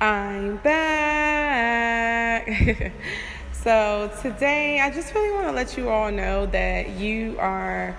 I'm back. so, today I just really want to let you all know that you are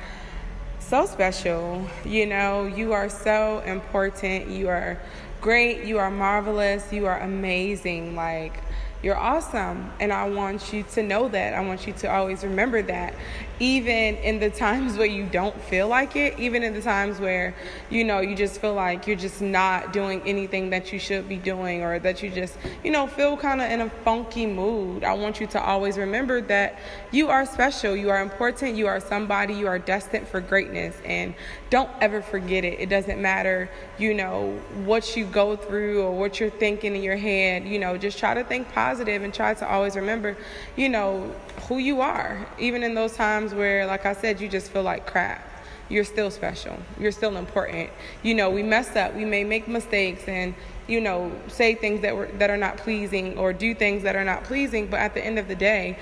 so special. You know, you are so important. You are great. You are marvelous. You are amazing. Like, you're awesome. And I want you to know that. I want you to always remember that. Even in the times where you don't feel like it, even in the times where, you know, you just feel like you're just not doing anything that you should be doing or that you just, you know, feel kind of in a funky mood. I want you to always remember that you are special. You are important. You are somebody. You are destined for greatness. And don't ever forget it. It doesn't matter, you know, what you go through or what you're thinking in your head. You know, just try to think positive positive and try to always remember, you know, who you are. Even in those times where, like I said, you just feel like crap. You're still special. You're still important. You know, we mess up. We may make mistakes and, you know, say things that were that are not pleasing or do things that are not pleasing, but at the end of the day,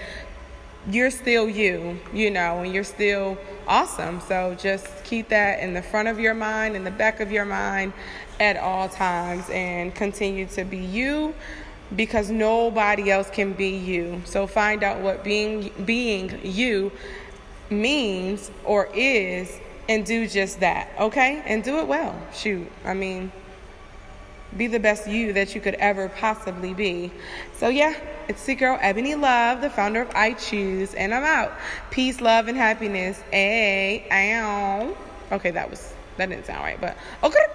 you're still you, you know, and you're still awesome. So just keep that in the front of your mind, in the back of your mind at all times, and continue to be you because nobody else can be you. So find out what being being you means or is and do just that, okay? And do it well. Shoot. I mean, be the best you that you could ever possibly be. So yeah, it's the girl Ebony Love, the founder of I Choose, and I'm out. Peace, love, and happiness. Hey, ow. Okay, that was that didn't sound right, but okay.